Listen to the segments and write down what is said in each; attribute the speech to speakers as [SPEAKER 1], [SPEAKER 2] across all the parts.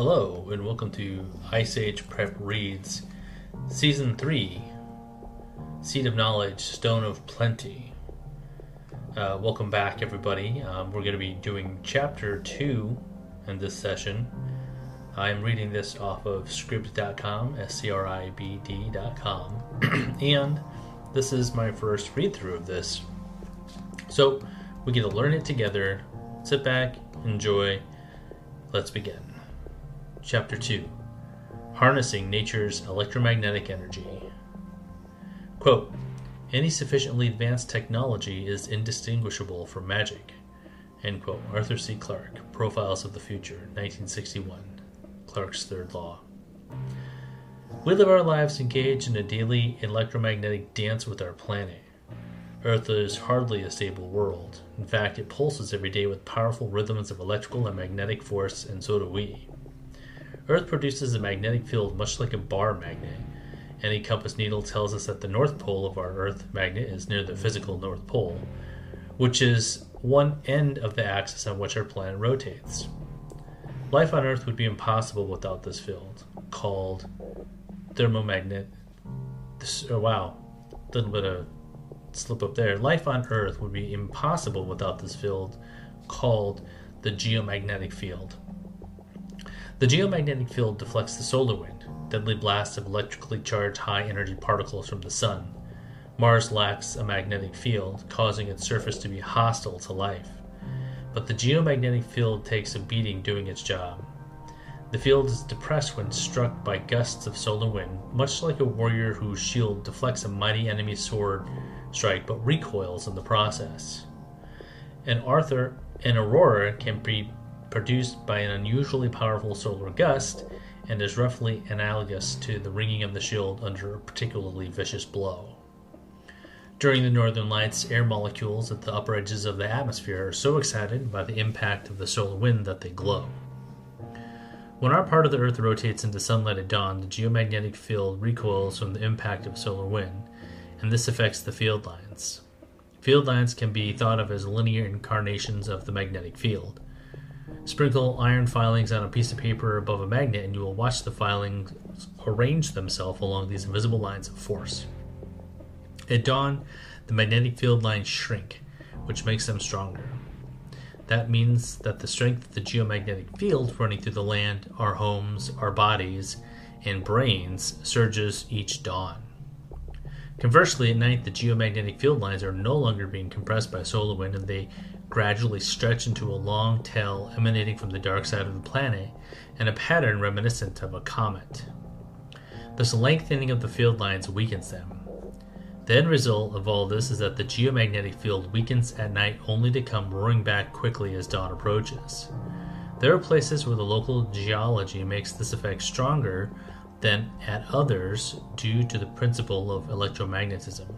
[SPEAKER 1] Hello, and welcome to Ice Age Prep Reads, Season 3 Seed of Knowledge, Stone of Plenty. Uh, welcome back, everybody. Um, we're going to be doing Chapter 2 in this session. I'm reading this off of scribd.com, S C R I B D.com, and this is my first read through of this. So we get to learn it together. Sit back, enjoy. Let's begin. Chapter 2 Harnessing Nature's Electromagnetic Energy. Quote Any sufficiently advanced technology is indistinguishable from magic. End quote. Arthur C. Clarke, Profiles of the Future, 1961. Clarke's Third Law. We live our lives engaged in a daily electromagnetic dance with our planet. Earth is hardly a stable world. In fact, it pulses every day with powerful rhythms of electrical and magnetic force, and so do we. Earth produces a magnetic field much like a bar magnet. Any compass needle tells us that the north pole of our Earth magnet is near the physical North Pole, which is one end of the axis on which our planet rotates. Life on Earth would be impossible without this field, called thermomagnet. This, oh, wow, a little bit of slip up there. Life on Earth would be impossible without this field, called the geomagnetic field. The geomagnetic field deflects the solar wind, deadly blasts of electrically charged high energy particles from the sun. Mars lacks a magnetic field, causing its surface to be hostile to life but the geomagnetic field takes a beating doing its job. The field is depressed when struck by gusts of solar wind, much like a warrior whose shield deflects a mighty enemy's sword strike but recoils in the process. An Arthur an aurora can be produced by an unusually powerful solar gust and is roughly analogous to the ringing of the shield under a particularly vicious blow. During the northern lights, air molecules at the upper edges of the atmosphere are so excited by the impact of the solar wind that they glow. When our part of the Earth rotates into sunlight at dawn, the geomagnetic field recoils from the impact of solar wind, and this affects the field lines. Field lines can be thought of as linear incarnations of the magnetic field. Sprinkle iron filings on a piece of paper above a magnet, and you will watch the filings arrange themselves along these invisible lines of force. At dawn, the magnetic field lines shrink, which makes them stronger. That means that the strength of the geomagnetic field running through the land, our homes, our bodies, and brains surges each dawn. Conversely, at night, the geomagnetic field lines are no longer being compressed by solar wind and they gradually stretch into a long tail emanating from the dark side of the planet and a pattern reminiscent of a comet. This lengthening of the field lines weakens them, the end result of all this is that the geomagnetic field weakens at night only to come roaring back quickly as dawn approaches. There are places where the local geology makes this effect stronger than at others due to the principle of electromagnetism.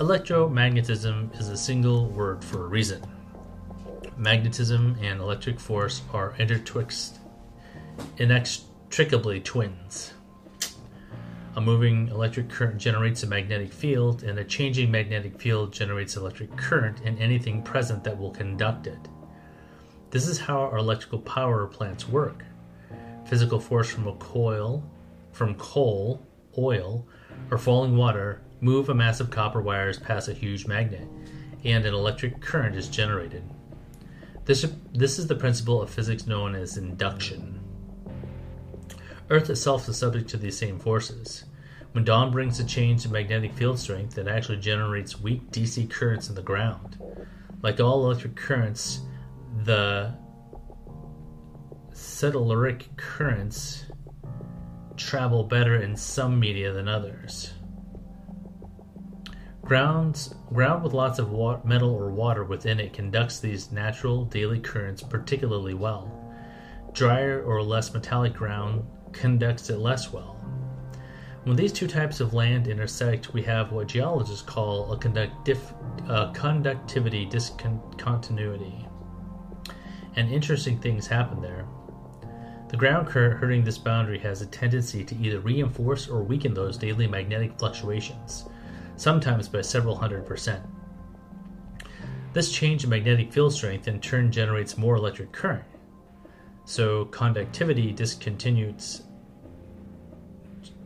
[SPEAKER 1] Electromagnetism is a single word for a reason. Magnetism and electric force are intertwixed, inextricably twins. A moving electric current generates a magnetic field, and a changing magnetic field generates electric current in anything present that will conduct it. This is how our electrical power plants work. Physical force from a coil, from coal, oil, or falling water move a mass of copper wires past a huge magnet, and an electric current is generated. This, this is the principle of physics known as induction. Earth itself is subject to these same forces. When dawn brings a change in magnetic field strength, it actually generates weak DC currents in the ground. Like all electric currents, the telluric currents travel better in some media than others. Grounds, ground with lots of wa- metal or water within it conducts these natural daily currents particularly well. Drier or less metallic ground conducts it less well. When these two types of land intersect, we have what geologists call a conductif- uh, conductivity discontinuity. And interesting things happen there. The ground current hurting this boundary has a tendency to either reinforce or weaken those daily magnetic fluctuations, sometimes by several hundred percent. This change in magnetic field strength in turn generates more electric current, So conductivity discontinues.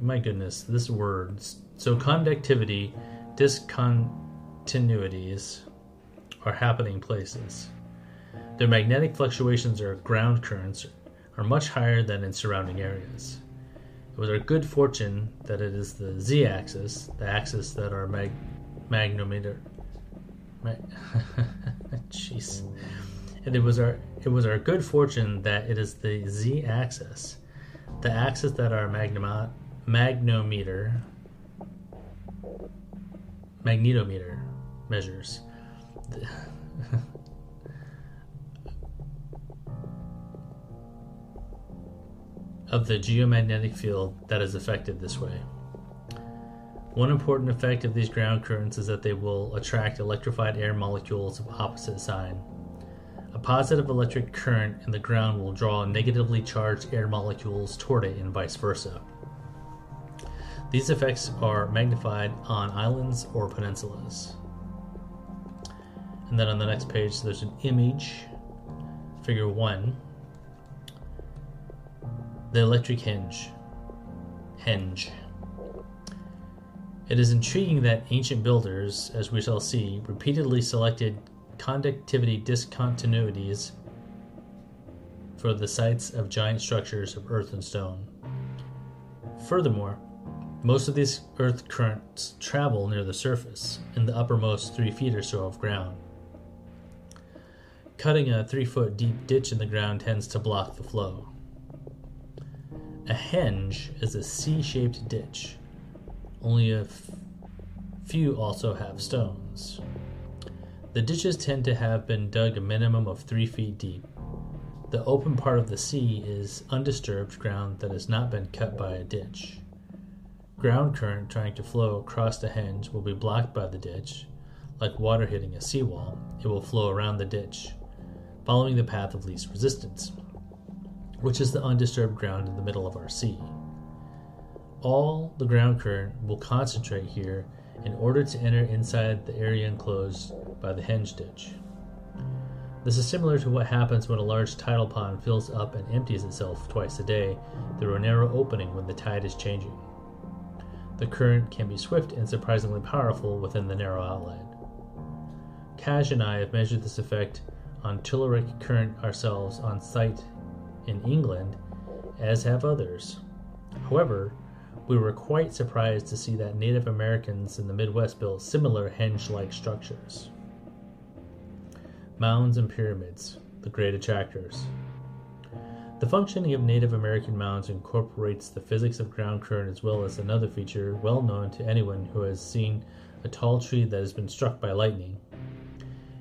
[SPEAKER 1] My goodness, this word. So conductivity discontinuities are happening places. Their magnetic fluctuations or ground currents are much higher than in surrounding areas. It was our good fortune that it is the z axis, the axis that our mag- magnometer. Mag- Jeez. And it was our it was our good fortune that it is the z axis, the axis that our magnum- magnometer magnetometer measures. of the geomagnetic field that is affected this way. One important effect of these ground currents is that they will attract electrified air molecules of opposite sign. A positive electric current in the ground will draw negatively charged air molecules toward it and vice versa. These effects are magnified on islands or peninsulas. And then on the next page, there's an image, figure one, the electric hinge. Henge. It is intriguing that ancient builders, as we shall see, repeatedly selected conductivity discontinuities for the sites of giant structures of earth and stone. Furthermore, most of these earth currents travel near the surface, in the uppermost three feet or so of ground. Cutting a three foot deep ditch in the ground tends to block the flow. A henge is a C shaped ditch. Only a f- few also have stones. The ditches tend to have been dug a minimum of three feet deep. The open part of the C is undisturbed ground that has not been cut by a ditch. Ground current trying to flow across the henge will be blocked by the ditch. Like water hitting a seawall, it will flow around the ditch, following the path of least resistance which is the undisturbed ground in the middle of our C. All the ground current will concentrate here in order to enter inside the area enclosed by the henge ditch. This is similar to what happens when a large tidal pond fills up and empties itself twice a day through a narrow opening when the tide is changing. The current can be swift and surprisingly powerful within the narrow outlet. Kaj and I have measured this effect on telluric current ourselves on site in England, as have others. However, we were quite surprised to see that Native Americans in the Midwest built similar henge like structures. Mounds and pyramids, the great attractors. The functioning of Native American mounds incorporates the physics of ground current as well as another feature well known to anyone who has seen a tall tree that has been struck by lightning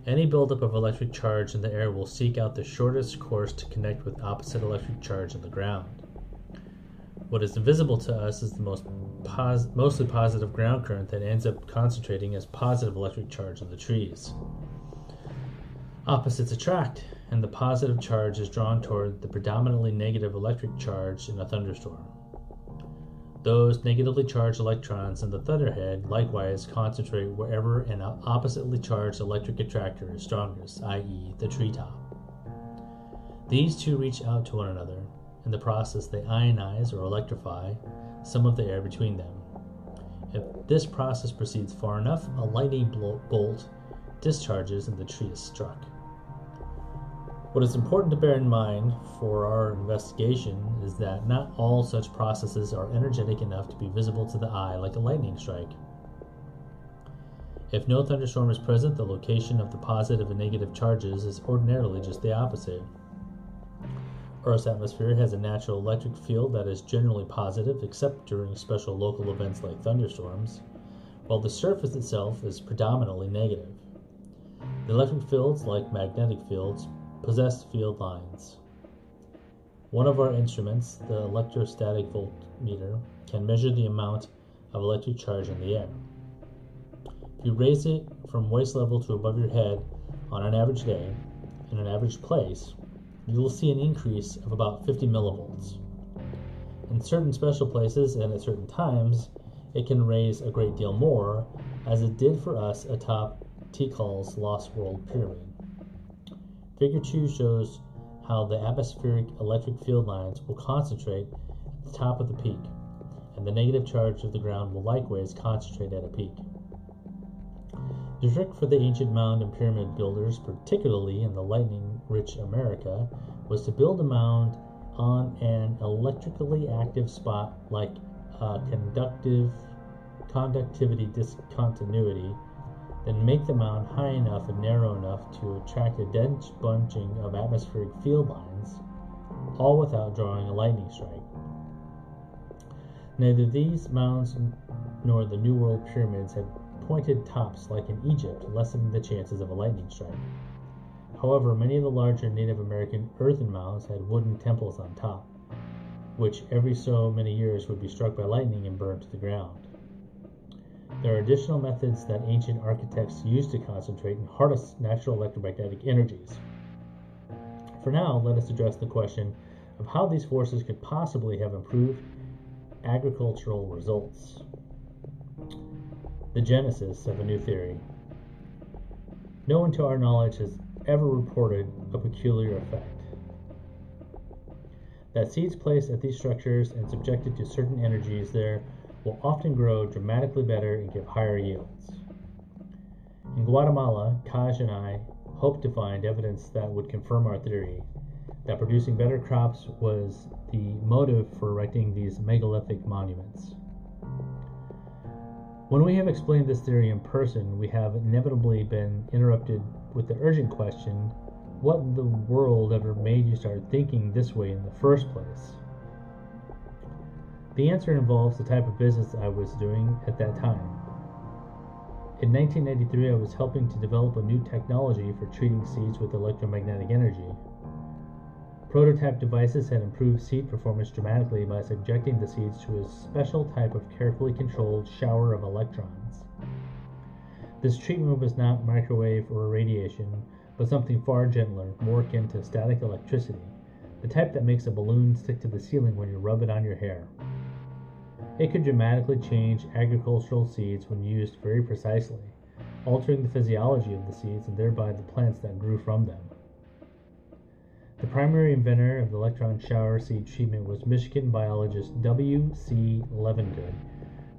[SPEAKER 1] any buildup of electric charge in the air will seek out the shortest course to connect with opposite electric charge in the ground. What is invisible to us is the most pos- mostly positive ground current that ends up concentrating as positive electric charge in the trees. Opposites attract, and the positive charge is drawn toward the predominantly negative electric charge in a thunderstorm. Those negatively charged electrons in the thunderhead likewise concentrate wherever an oppositely charged electric attractor is strongest, i.e., the treetop. These two reach out to one another. In the process, they ionize or electrify some of the air between them. If this process proceeds far enough, a lightning bolt discharges and the tree is struck. What is important to bear in mind for our investigation is that not all such processes are energetic enough to be visible to the eye like a lightning strike. If no thunderstorm is present, the location of the positive and negative charges is ordinarily just the opposite. Earth's atmosphere has a natural electric field that is generally positive, except during special local events like thunderstorms, while the surface itself is predominantly negative. The electric fields, like magnetic fields, possess field lines. One of our instruments, the electrostatic voltmeter, can measure the amount of electric charge in the air. If you raise it from waist level to above your head on an average day, in an average place, you will see an increase of about 50 millivolts. In certain special places and at certain times, it can raise a great deal more, as it did for us atop Tikal's Lost World Pyramid. Figure 2 shows how the atmospheric electric field lines will concentrate at the top of the peak, and the negative charge of the ground will likewise concentrate at a peak. The trick for the ancient mound and pyramid builders, particularly in the lightning rich America, was to build a mound on an electrically active spot like a conductive conductivity discontinuity, then make the mound high enough and narrow enough to attract a dense bunching of atmospheric field lines, all without drawing a lightning strike. Neither these mounds nor the New World pyramids had pointed tops like in Egypt, lessening the chances of a lightning strike. However, many of the larger Native American earthen mounds had wooden temples on top, which every so many years would be struck by lightning and burned to the ground. There are additional methods that ancient architects used to concentrate and harness natural electromagnetic energies. For now, let us address the question of how these forces could possibly have improved agricultural results. The genesis of a new theory. No one to our knowledge has ever reported a peculiar effect. That seeds placed at these structures and subjected to certain energies there will often grow dramatically better and give higher yields. In Guatemala, Kaj and I hoped to find evidence that would confirm our theory that producing better crops was the motive for erecting these megalithic monuments. When we have explained this theory in person, we have inevitably been interrupted with the urgent question what in the world ever made you start thinking this way in the first place? The answer involves the type of business I was doing at that time. In 1993, I was helping to develop a new technology for treating seeds with electromagnetic energy. Prototype devices had improved seed performance dramatically by subjecting the seeds to a special type of carefully controlled shower of electrons. This treatment was not microwave or radiation, but something far gentler, more akin to static electricity, the type that makes a balloon stick to the ceiling when you rub it on your hair. It could dramatically change agricultural seeds when used very precisely, altering the physiology of the seeds and thereby the plants that grew from them. The primary inventor of the electron shower seed treatment was Michigan biologist W. C. Levengood,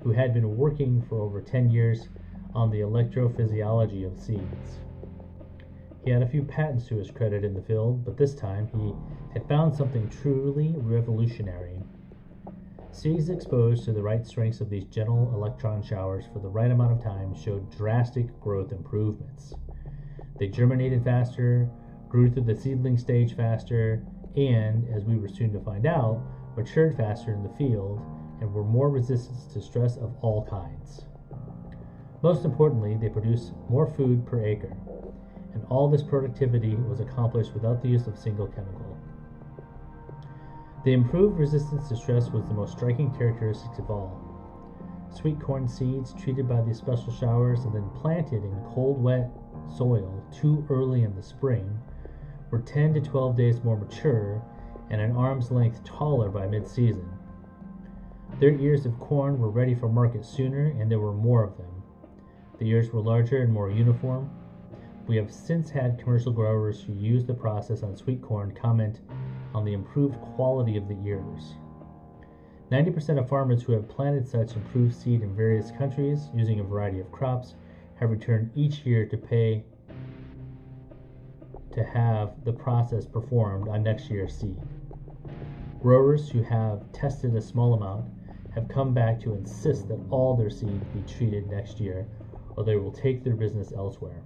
[SPEAKER 1] who had been working for over 10 years on the electrophysiology of seeds. He had a few patents to his credit in the field, but this time he had found something truly revolutionary. Seeds exposed to the right strengths of these gentle electron showers for the right amount of time showed drastic growth improvements. They germinated faster, grew through the seedling stage faster, and, as we were soon to find out, matured faster in the field and were more resistant to stress of all kinds. Most importantly, they produce more food per acre, and all this productivity was accomplished without the use of single chemical. The improved resistance to stress was the most striking characteristic of all. Sweet corn seeds treated by these special showers and then planted in cold, wet soil too early in the spring were 10 to 12 days more mature and an arm's length taller by mid season. Their ears of corn were ready for market sooner, and there were more of them. The ears were larger and more uniform. We have since had commercial growers who use the process on sweet corn comment on the improved quality of the ears. 90% of farmers who have planted such improved seed in various countries using a variety of crops have returned each year to pay to have the process performed on next year's seed. Growers who have tested a small amount have come back to insist that all their seed be treated next year or they will take their business elsewhere.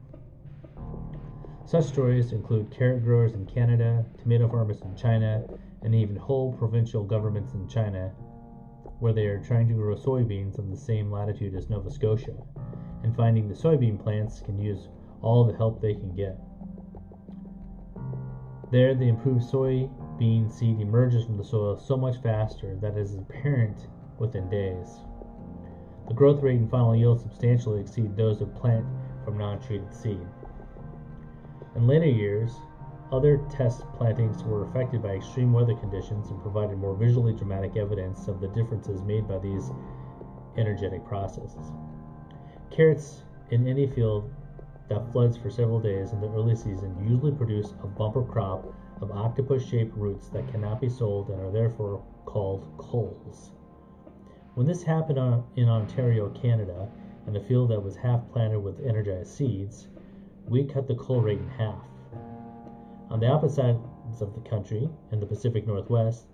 [SPEAKER 1] Such stories include carrot growers in Canada, tomato farmers in China, and even whole provincial governments in China, where they are trying to grow soybeans on the same latitude as Nova Scotia, and finding the soybean plants can use all the help they can get. There, the improved soybean seed emerges from the soil so much faster that it is apparent within days. The growth rate and final yield substantially exceed those of plant from non treated seed. In later years, other test plantings were affected by extreme weather conditions and provided more visually dramatic evidence of the differences made by these energetic processes. Carrots in any field that floods for several days in the early season usually produce a bumper crop of octopus shaped roots that cannot be sold and are therefore called coles. When this happened in Ontario, Canada, in a field that was half planted with energized seeds, we cut the cole rate in half. On the opposite sides of the country, in the Pacific Northwest,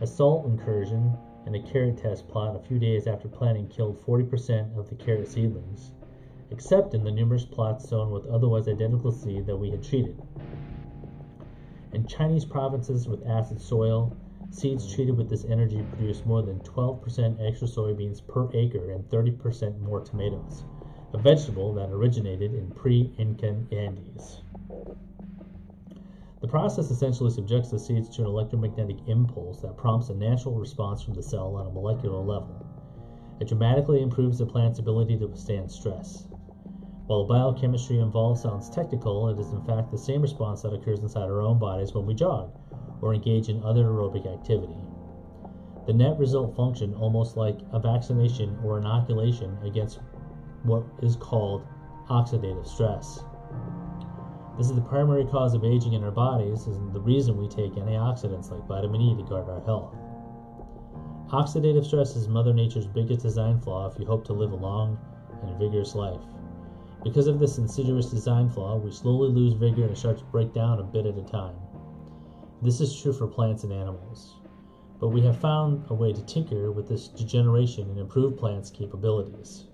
[SPEAKER 1] a salt incursion and a carrot test plot a few days after planting killed 40% of the carrot seedlings, except in the numerous plots sown with otherwise identical seed that we had treated. In Chinese provinces with acid soil, seeds treated with this energy produce more than 12% extra soybeans per acre and 30% more tomatoes, a vegetable that originated in pre Incan Andes. The process essentially subjects the seeds to an electromagnetic impulse that prompts a natural response from the cell on a molecular level. It dramatically improves the plant's ability to withstand stress. While biochemistry involved sounds technical, it is in fact the same response that occurs inside our own bodies when we jog or engage in other aerobic activity. The net result function almost like a vaccination or inoculation against what is called oxidative stress. This is the primary cause of aging in our bodies and the reason we take antioxidants like vitamin E to guard our health. Oxidative stress is Mother Nature's biggest design flaw if you hope to live a long and vigorous life. Because of this insidious design flaw, we slowly lose vigor and start to break down a bit at a time. This is true for plants and animals. But we have found a way to tinker with this degeneration and improve plants' capabilities.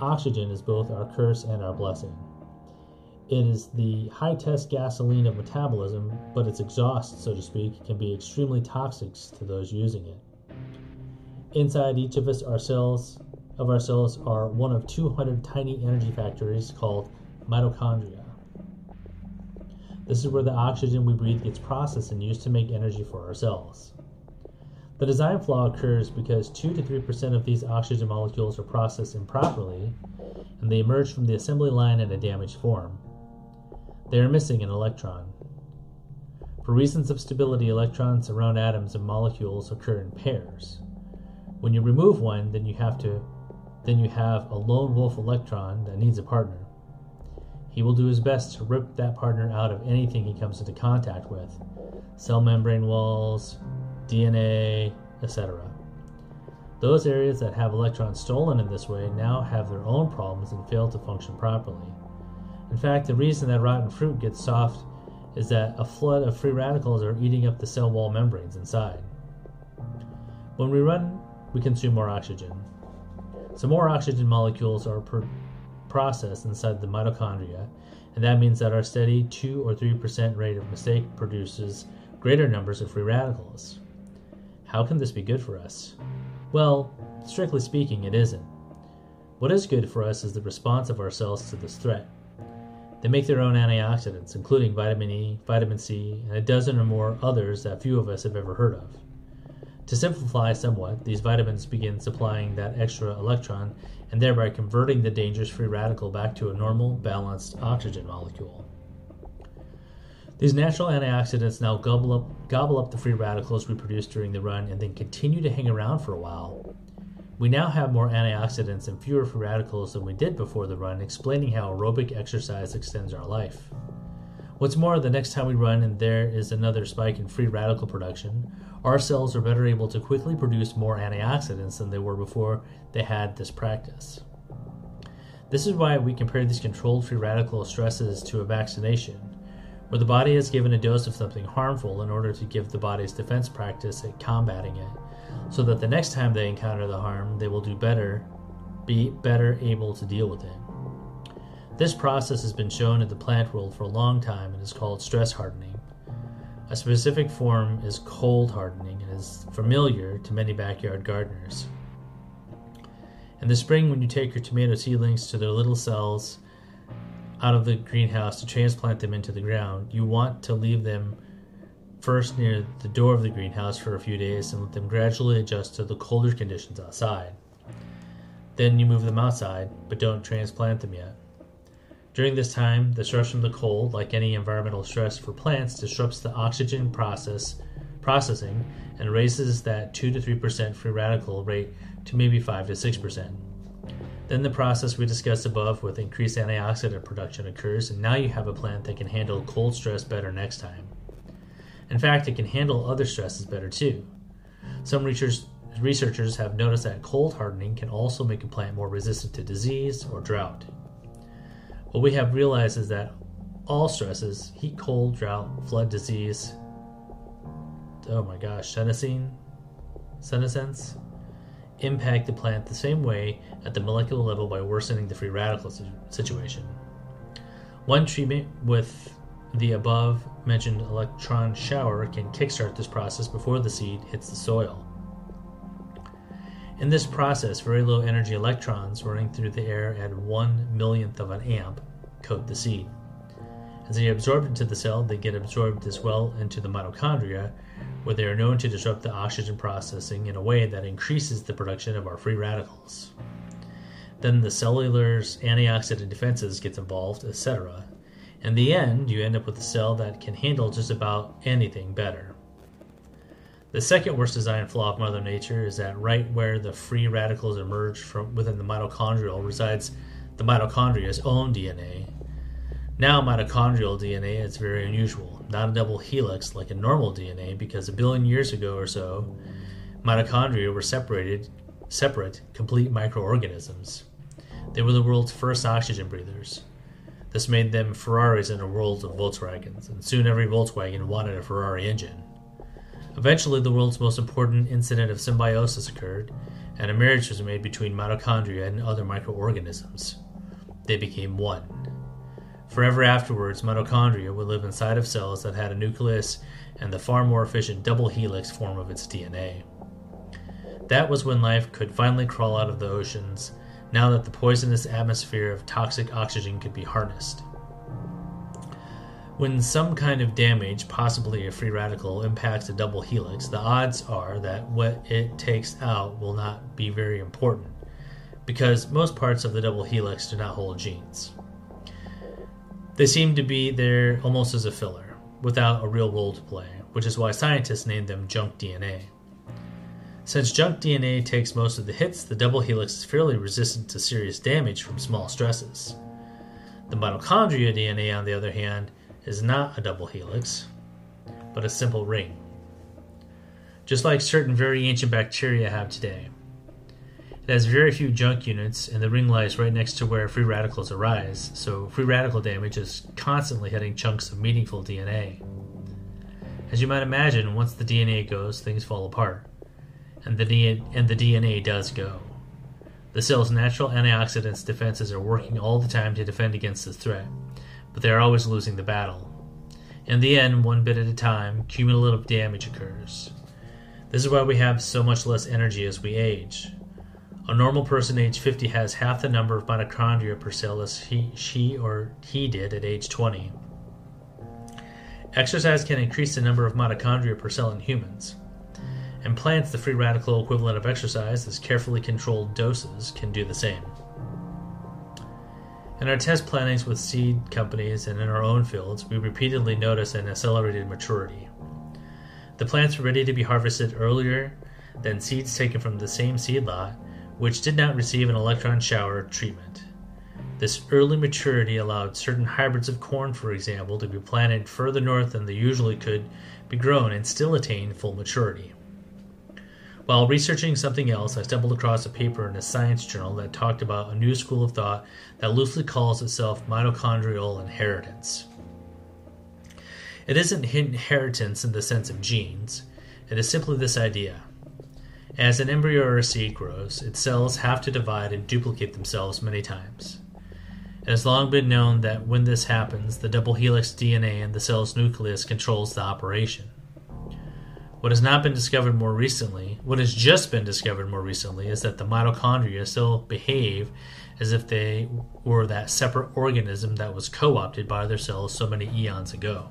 [SPEAKER 1] Oxygen is both our curse and our blessing. It is the high test gasoline of metabolism, but its exhaust, so to speak, can be extremely toxic to those using it. Inside each of us, our cells of our cells are one of 200 tiny energy factories called mitochondria. This is where the oxygen we breathe gets processed and used to make energy for our cells. The design flaw occurs because 2 to 3% of these oxygen molecules are processed improperly and they emerge from the assembly line in a damaged form. They are missing an electron. For reasons of stability, electrons around atoms and molecules occur in pairs. When you remove one, then you have to then you have a lone wolf electron that needs a partner. He will do his best to rip that partner out of anything he comes into contact with cell membrane walls, DNA, etc. Those areas that have electrons stolen in this way now have their own problems and fail to function properly. In fact, the reason that rotten fruit gets soft is that a flood of free radicals are eating up the cell wall membranes inside. When we run, we consume more oxygen. So, more oxygen molecules are per- processed inside the mitochondria, and that means that our steady 2 or 3% rate of mistake produces greater numbers of free radicals. How can this be good for us? Well, strictly speaking, it isn't. What is good for us is the response of our cells to this threat. They make their own antioxidants, including vitamin E, vitamin C, and a dozen or more others that few of us have ever heard of. To simplify somewhat, these vitamins begin supplying that extra electron and thereby converting the dangerous free radical back to a normal, balanced oxygen molecule. These natural antioxidants now gobble up, gobble up the free radicals we produce during the run and then continue to hang around for a while, we now have more antioxidants and fewer free radicals than we did before the run, explaining how aerobic exercise extends our life. What's more, the next time we run and there is another spike in free radical production, our cells are better able to quickly produce more antioxidants than they were before they had this practice. This is why we compare these controlled free radical stresses to a vaccination, where the body is given a dose of something harmful in order to give the body's defense practice at combating it so that the next time they encounter the harm, they will do better, be better able to deal with it. This process has been shown in the plant world for a long time and is called stress hardening. A specific form is cold hardening and is familiar to many backyard gardeners. In the spring, when you take your tomato seedlings to their little cells out of the greenhouse to transplant them into the ground, you want to leave them first near the door of the greenhouse for a few days and let them gradually adjust to the colder conditions outside. Then you move them outside, but don't transplant them yet. During this time, the stress from the cold, like any environmental stress for plants, disrupts the oxygen process processing and raises that 2 to 3% free radical rate to maybe 5 to 6%. Then the process we discussed above with increased antioxidant production occurs, and now you have a plant that can handle cold stress better next time. In fact, it can handle other stresses better too. Some researchers, have noticed that cold hardening can also make a plant more resistant to disease or drought. What we have realized is that all stresses heat, cold, drought, flood, disease oh my gosh, senescence, senescence impact the plant the same way at the molecular level by worsening the free radical situation. One treatment with the above mentioned electron shower can kickstart this process before the seed hits the soil. In this process, very low energy electrons running through the air at one millionth of an amp coat the seed. As they are absorbed into the cell, they get absorbed as well into the mitochondria, where they are known to disrupt the oxygen processing in a way that increases the production of our free radicals. Then the cellular's antioxidant defenses gets involved, etc. In the end, you end up with a cell that can handle just about anything better. The second worst design flaw of Mother Nature is that right where the free radicals emerge from within the mitochondrial resides the mitochondria's own DNA. Now, mitochondrial DNA is very unusual not a double helix like a normal DNA, because a billion years ago or so, mitochondria were separated, separate, complete microorganisms. They were the world's first oxygen breathers. This made them Ferraris in a world of Volkswagens, and soon every Volkswagen wanted a Ferrari engine. Eventually, the world's most important incident of symbiosis occurred, and a marriage was made between mitochondria and other microorganisms. They became one. Forever afterwards, mitochondria would live inside of cells that had a nucleus and the far more efficient double helix form of its DNA. That was when life could finally crawl out of the oceans, now that the poisonous atmosphere of toxic oxygen could be harnessed. When some kind of damage, possibly a free radical, impacts a double helix, the odds are that what it takes out will not be very important, because most parts of the double helix do not hold genes. They seem to be there almost as a filler, without a real role to play, which is why scientists named them junk DNA. Since junk DNA takes most of the hits, the double helix is fairly resistant to serious damage from small stresses. The mitochondria DNA, on the other hand, is not a double helix, but a simple ring. Just like certain very ancient bacteria have today. It has very few junk units, and the ring lies right next to where free radicals arise, so free radical damage is constantly hitting chunks of meaningful DNA. As you might imagine, once the DNA goes, things fall apart. And the, DNA, and the DNA does go. The cell's natural antioxidants defenses are working all the time to defend against this threat, but they are always losing the battle. In the end, one bit at a time, cumulative damage occurs. This is why we have so much less energy as we age. A normal person age 50 has half the number of mitochondria per cell as he, she or he did at age 20. Exercise can increase the number of mitochondria per cell in humans. And plants, the free radical equivalent of exercise, as carefully controlled doses, can do the same. In our test plantings with seed companies and in our own fields, we repeatedly notice an accelerated maturity. The plants are ready to be harvested earlier than seeds taken from the same seed lot, which did not receive an electron shower treatment. This early maturity allowed certain hybrids of corn, for example, to be planted further north than they usually could be grown and still attain full maturity. While researching something else, I stumbled across a paper in a science journal that talked about a new school of thought that loosely calls itself mitochondrial inheritance. It isn't inheritance in the sense of genes, it is simply this idea as an embryo or a seed grows, its cells have to divide and duplicate themselves many times. It has long been known that when this happens, the double helix DNA in the cell's nucleus controls the operation. What has not been discovered more recently, what has just been discovered more recently, is that the mitochondria still behave as if they were that separate organism that was co opted by their cells so many eons ago.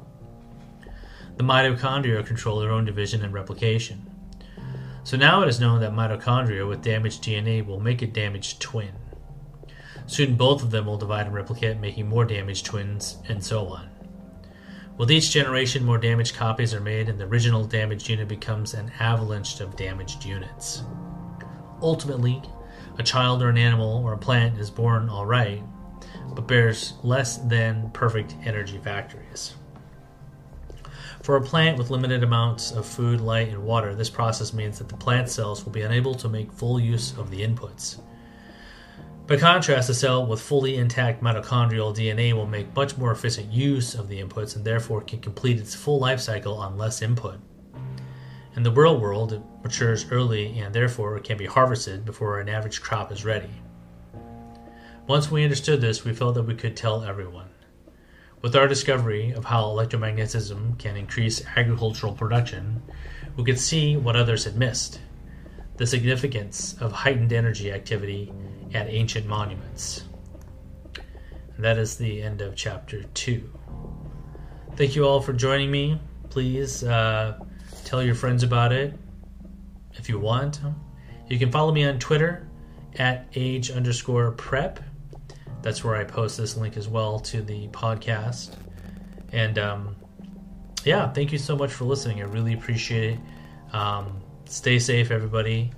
[SPEAKER 1] The mitochondria control their own division and replication. So now it is known that mitochondria with damaged DNA will make a damaged twin. Soon both of them will divide and replicate, making more damaged twins, and so on. With each generation, more damaged copies are made, and the original damaged unit becomes an avalanche of damaged units. Ultimately, A child or an animal or a plant is born all right, but bears less than perfect energy factories. For a plant with limited amounts of food, light, and water, this process means that the plant cells will be unable to make full use of the inputs. By contrast, a cell with fully intact mitochondrial DNA will make much more efficient use of the inputs and therefore can complete its full life cycle on less input. In the real world, it matures early and therefore can be harvested before an average crop is ready. Once we understood this, we felt that we could tell everyone. With our discovery of how electromagnetism can increase agricultural production, we could see what others had missed the significance of heightened energy activity at ancient monuments. And that is the end of chapter 2. Thank you all for joining me. Please uh, tell your friends about it if you want. You can follow me on Twitter at age underscore prep. That's where I post this link as well to the podcast. And um, yeah, thank you so much for listening. I really appreciate it. Um, stay safe, everybody.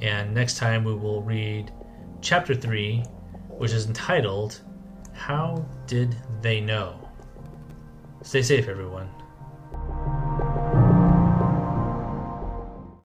[SPEAKER 1] And next time we will read chapter 3, which is entitled How Did They Know? Stay safe, everyone.